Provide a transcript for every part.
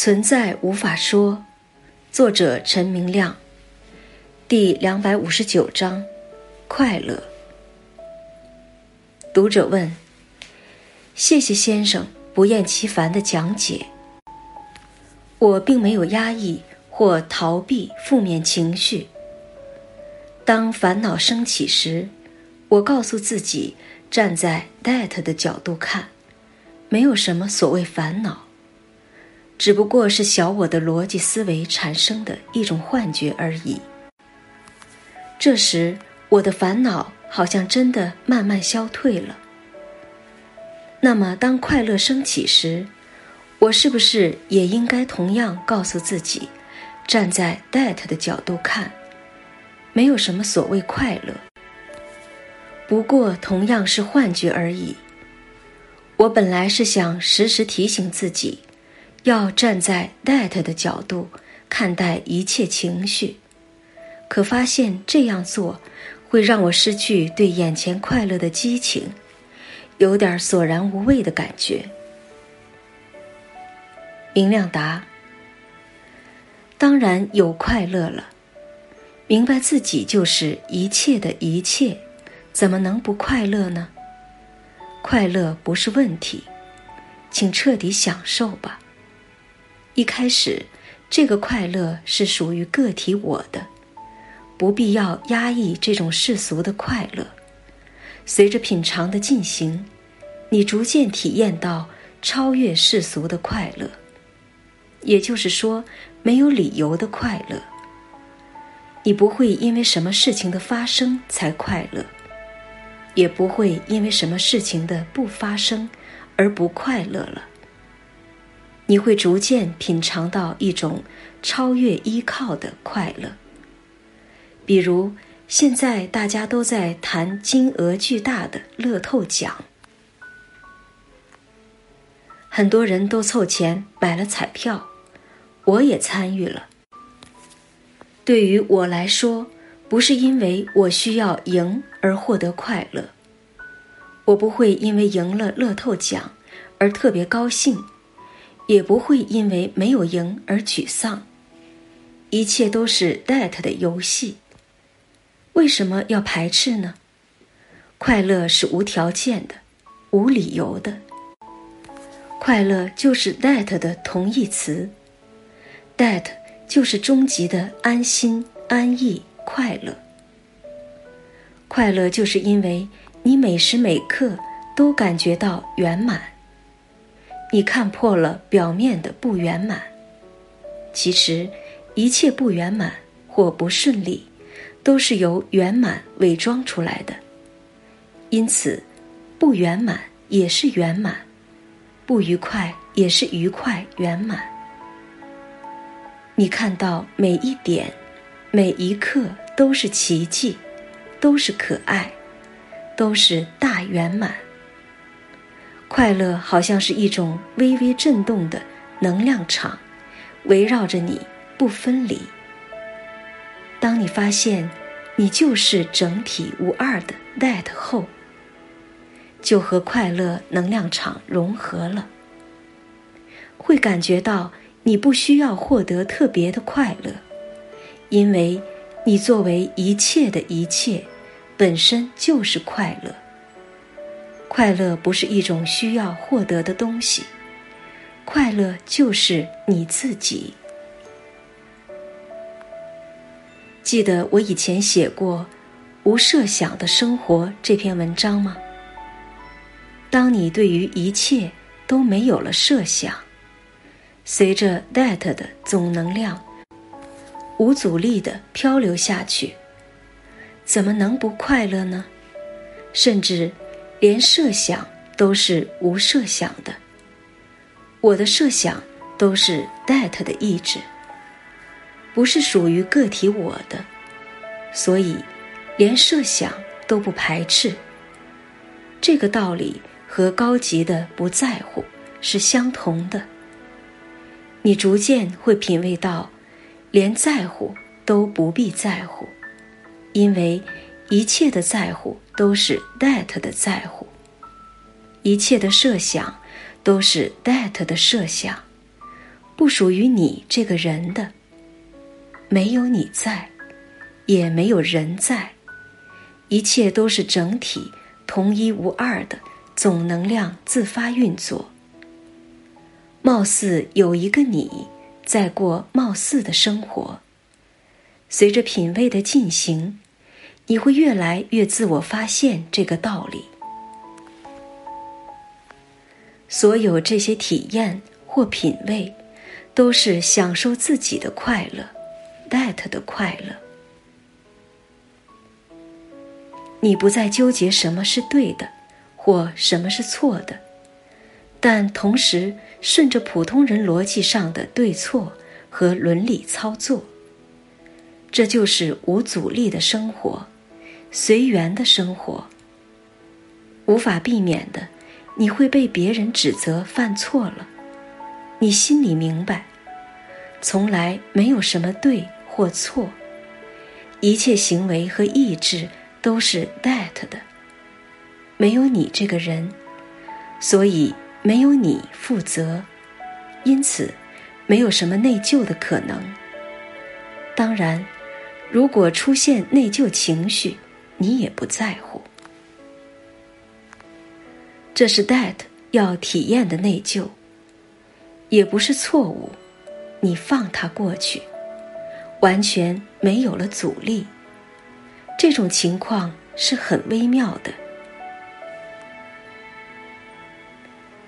存在无法说，作者陈明亮，第两百五十九章，快乐。读者问：谢谢先生不厌其烦的讲解。我并没有压抑或逃避负面情绪。当烦恼升起时，我告诉自己，站在 that 的角度看，没有什么所谓烦恼。只不过是小我的逻辑思维产生的一种幻觉而已。这时，我的烦恼好像真的慢慢消退了。那么，当快乐升起时，我是不是也应该同样告诉自己，站在 that 的角度看，没有什么所谓快乐，不过同样是幻觉而已。我本来是想时时提醒自己。要站在 that 的角度看待一切情绪，可发现这样做会让我失去对眼前快乐的激情，有点索然无味的感觉。明亮答：当然有快乐了，明白自己就是一切的一切，怎么能不快乐呢？快乐不是问题，请彻底享受吧。一开始，这个快乐是属于个体我的，不必要压抑这种世俗的快乐。随着品尝的进行，你逐渐体验到超越世俗的快乐，也就是说，没有理由的快乐。你不会因为什么事情的发生才快乐，也不会因为什么事情的不发生而不快乐了。你会逐渐品尝到一种超越依靠的快乐。比如，现在大家都在谈金额巨大的乐透奖，很多人都凑钱买了彩票，我也参与了。对于我来说，不是因为我需要赢而获得快乐，我不会因为赢了乐透奖而特别高兴。也不会因为没有赢而沮丧，一切都是 that 的游戏。为什么要排斥呢？快乐是无条件的，无理由的。快乐就是 that 的同义词，that 就是终极的安心、安逸、快乐。快乐就是因为你每时每刻都感觉到圆满。你看破了表面的不圆满，其实一切不圆满或不顺利，都是由圆满伪装出来的。因此，不圆满也是圆满，不愉快也是愉快圆满。你看到每一点、每一刻都是奇迹，都是可爱，都是大圆满。快乐好像是一种微微震动的能量场，围绕着你不分离。当你发现你就是整体无二的 that 后，就和快乐能量场融合了，会感觉到你不需要获得特别的快乐，因为你作为一切的一切，本身就是快乐。快乐不是一种需要获得的东西，快乐就是你自己。记得我以前写过《无设想的生活》这篇文章吗？当你对于一切都没有了设想，随着 that 的总能量无阻力的漂流下去，怎么能不快乐呢？甚至。连设想都是无设想的，我的设想都是 that 的意志，不是属于个体我的，所以连设想都不排斥。这个道理和高级的不在乎是相同的。你逐渐会品味到，连在乎都不必在乎，因为。一切的在乎都是 that 的在乎，一切的设想都是 that 的设想，不属于你这个人的。没有你在，也没有人在，一切都是整体、同一无二的总能量自发运作。貌似有一个你在过貌似的生活。随着品味的进行，你会越来越自我发现这个道理。所有这些体验或品味，都是享受自己的快乐，that 的快乐。你不再纠结什么是对的，或什么是错的，但同时顺着普通人逻辑上的对错和伦理操作。这就是无阻力的生活，随缘的生活。无法避免的。你会被别人指责犯错了，你心里明白，从来没有什么对或错，一切行为和意志都是 that 的，没有你这个人，所以没有你负责，因此没有什么内疚的可能。当然，如果出现内疚情绪，你也不在乎。这是 that 要体验的内疚，也不是错误。你放它过去，完全没有了阻力。这种情况是很微妙的。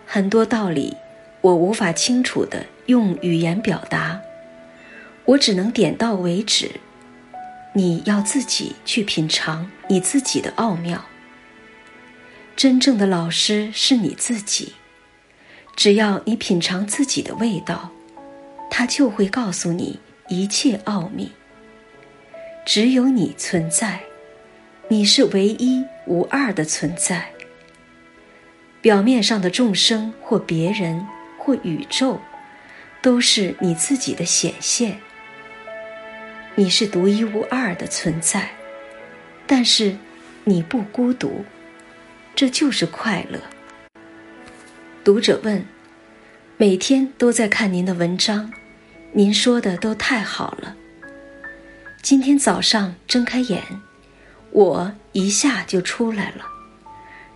很多道理我无法清楚的用语言表达，我只能点到为止。你要自己去品尝你自己的奥妙。真正的老师是你自己，只要你品尝自己的味道，他就会告诉你一切奥秘。只有你存在，你是唯一无二的存在。表面上的众生或别人或宇宙，都是你自己的显现。你是独一无二的存在，但是你不孤独。这就是快乐。读者问：“每天都在看您的文章，您说的都太好了。今天早上睁开眼，我一下就出来了，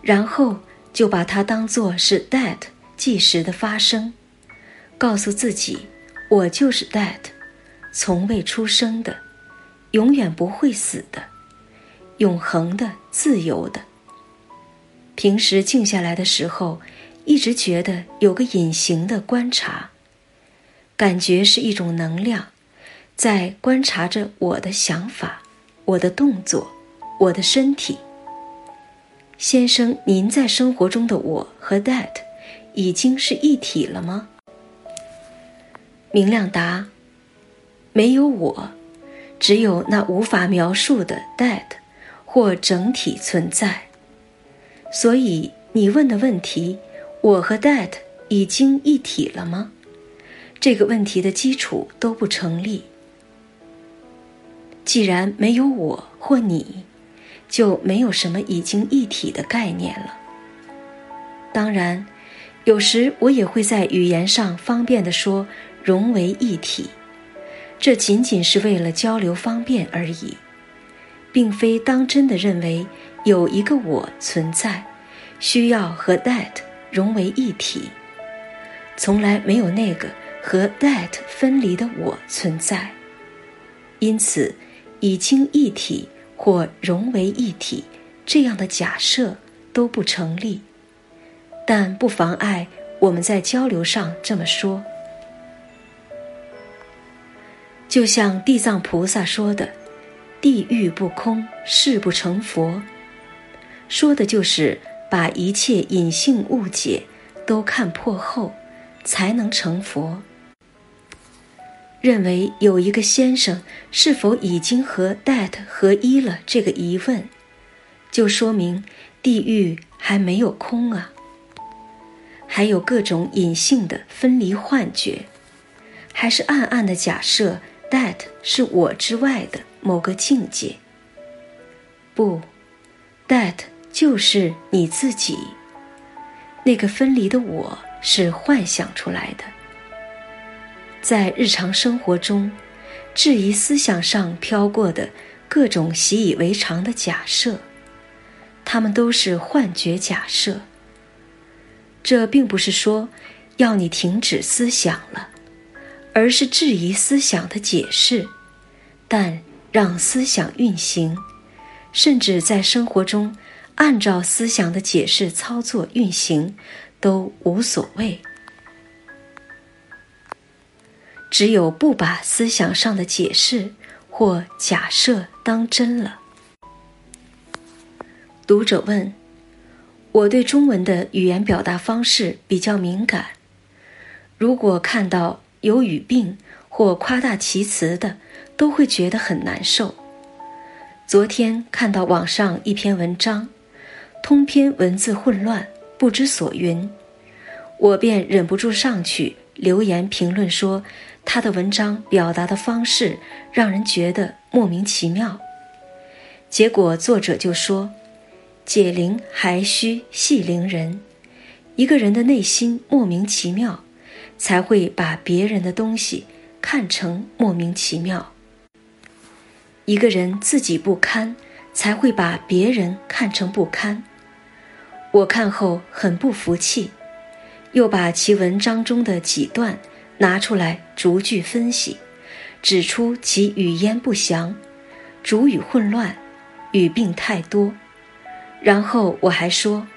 然后就把它当做是 that 即时的发生，告诉自己，我就是 that，从未出生的，永远不会死的，永恒的，自由的。”平时静下来的时候，一直觉得有个隐形的观察，感觉是一种能量，在观察着我的想法、我的动作、我的身体。先生，您在生活中的我和 that 已经是一体了吗？明亮答：没有我，只有那无法描述的 that 或整体存在。所以你问的问题，我和 that 已经一体了吗？这个问题的基础都不成立。既然没有我或你，就没有什么已经一体的概念了。当然，有时我也会在语言上方便地说融为一体，这仅仅是为了交流方便而已，并非当真的认为。有一个我存在，需要和 that 融为一体。从来没有那个和 that 分离的我存在，因此已经一体或融为一体这样的假设都不成立。但不妨碍我们在交流上这么说。就像地藏菩萨说的：“地狱不空，誓不成佛。”说的就是把一切隐性误解都看破后，才能成佛。认为有一个先生是否已经和 that 合一了这个疑问，就说明地狱还没有空啊，还有各种隐性的分离幻觉，还是暗暗的假设 that 是我之外的某个境界。不，that。就是你自己，那个分离的我是幻想出来的。在日常生活中，质疑思想上飘过的各种习以为常的假设，它们都是幻觉假设。这并不是说要你停止思想了，而是质疑思想的解释，但让思想运行，甚至在生活中按照思想的解释操作运行，都无所谓。只有不把思想上的解释或假设当真了。读者问：“我对中文的语言表达方式比较敏感，如果看到有语病或夸大其词的，都会觉得很难受。昨天看到网上一篇文章，通篇文字混乱，不知所云，我便忍不住上去留言评论说。”他的文章表达的方式让人觉得莫名其妙，结果作者就说：“解铃还须系铃人，一个人的内心莫名其妙，才会把别人的东西看成莫名其妙。一个人自己不堪，才会把别人看成不堪。”我看后很不服气，又把其文章中的几段。拿出来逐句分析，指出其语焉不详，主语混乱，语病太多。然后我还说，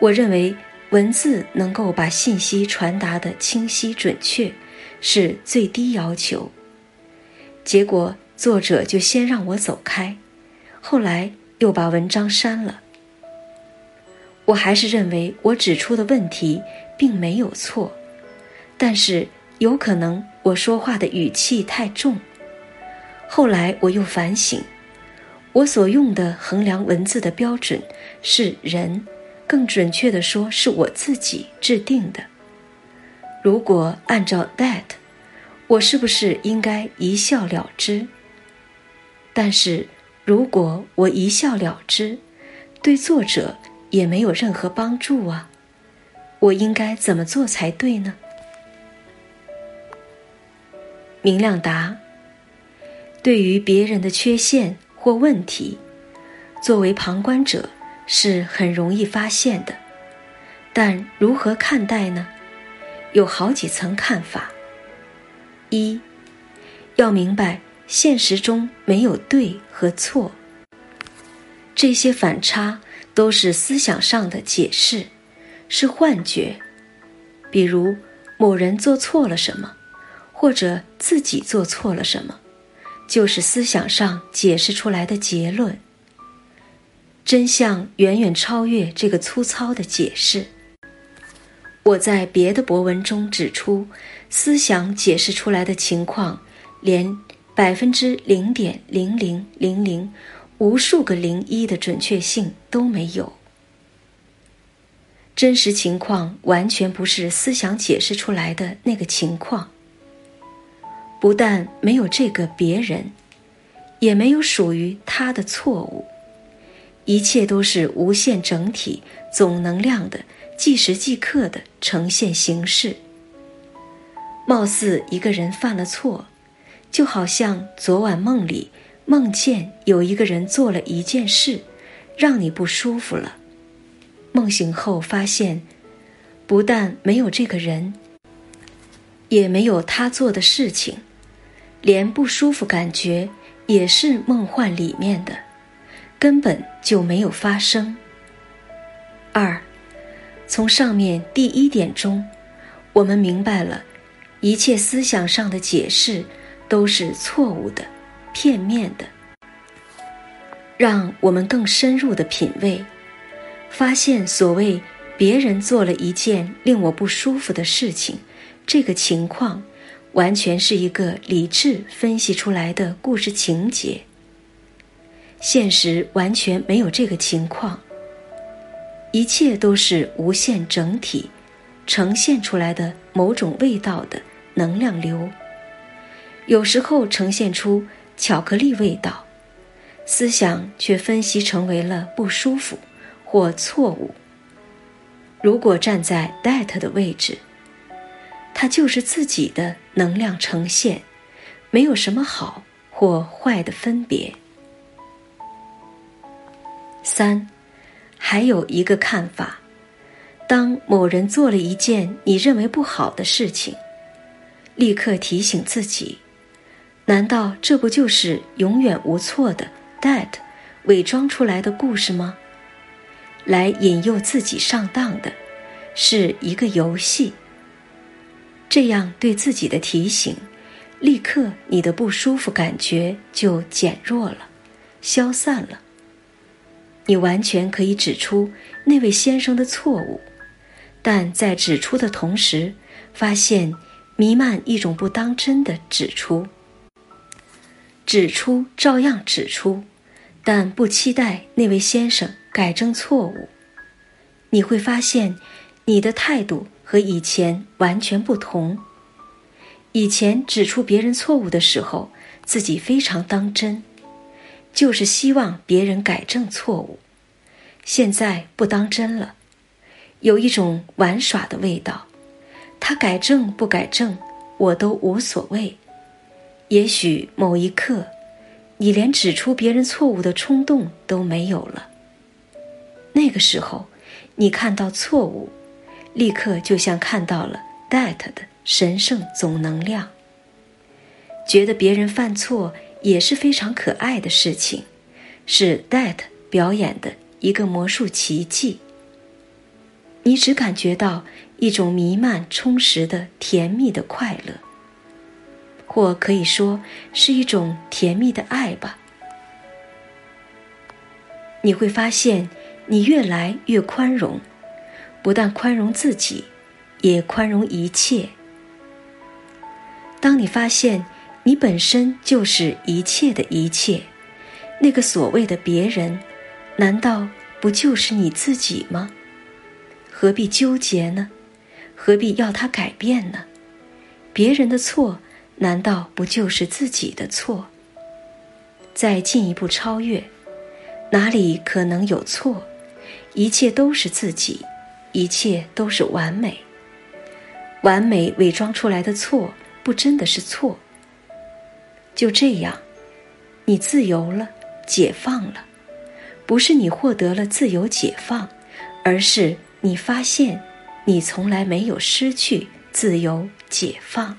我认为文字能够把信息传达的清晰准确，是最低要求。结果作者就先让我走开，后来又把文章删了。我还是认为我指出的问题并没有错，但是。有可能我说话的语气太重。后来我又反省，我所用的衡量文字的标准是人，更准确的说是我自己制定的。如果按照 that，我是不是应该一笑了之？但是如果我一笑了之，对作者也没有任何帮助啊！我应该怎么做才对呢？明亮答：对于别人的缺陷或问题，作为旁观者是很容易发现的，但如何看待呢？有好几层看法。一，要明白现实中没有对和错，这些反差都是思想上的解释，是幻觉。比如某人做错了什么。或者自己做错了什么，就是思想上解释出来的结论。真相远远超越这个粗糙的解释。我在别的博文中指出，思想解释出来的情况，连百分之零点零零零零无数个零一的准确性都没有。真实情况完全不是思想解释出来的那个情况。不但没有这个别人，也没有属于他的错误，一切都是无限整体总能量的即时即刻的呈现形式。貌似一个人犯了错，就好像昨晚梦里梦见有一个人做了一件事，让你不舒服了。梦醒后发现，不但没有这个人，也没有他做的事情。连不舒服感觉也是梦幻里面的，根本就没有发生。二，从上面第一点中，我们明白了，一切思想上的解释都是错误的、片面的。让我们更深入的品味，发现所谓别人做了一件令我不舒服的事情，这个情况。完全是一个理智分析出来的故事情节。现实完全没有这个情况，一切都是无限整体呈现出来的某种味道的能量流。有时候呈现出巧克力味道，思想却分析成为了不舒服或错误。如果站在 that 的位置。它就是自己的能量呈现，没有什么好或坏的分别。三，还有一个看法：当某人做了一件你认为不好的事情，立刻提醒自己，难道这不就是永远无错的 that 伪装出来的故事吗？来引诱自己上当的，是一个游戏。这样对自己的提醒，立刻你的不舒服感觉就减弱了，消散了。你完全可以指出那位先生的错误，但在指出的同时，发现弥漫一种不当真的指出。指出照样指出，但不期待那位先生。改正错误，你会发现，你的态度和以前完全不同。以前指出别人错误的时候，自己非常当真，就是希望别人改正错误。现在不当真了，有一种玩耍的味道。他改正不改正，我都无所谓。也许某一刻，你连指出别人错误的冲动都没有了。那个时候，你看到错误，立刻就像看到了 that 的神圣总能量。觉得别人犯错也是非常可爱的事情，是 that 表演的一个魔术奇迹。你只感觉到一种弥漫、充实的甜蜜的快乐，或可以说是一种甜蜜的爱吧。你会发现。你越来越宽容，不但宽容自己，也宽容一切。当你发现你本身就是一切的一切，那个所谓的别人，难道不就是你自己吗？何必纠结呢？何必要他改变呢？别人的错，难道不就是自己的错？再进一步超越，哪里可能有错？一切都是自己，一切都是完美。完美伪装出来的错，不真的是错。就这样，你自由了，解放了。不是你获得了自由解放，而是你发现，你从来没有失去自由解放。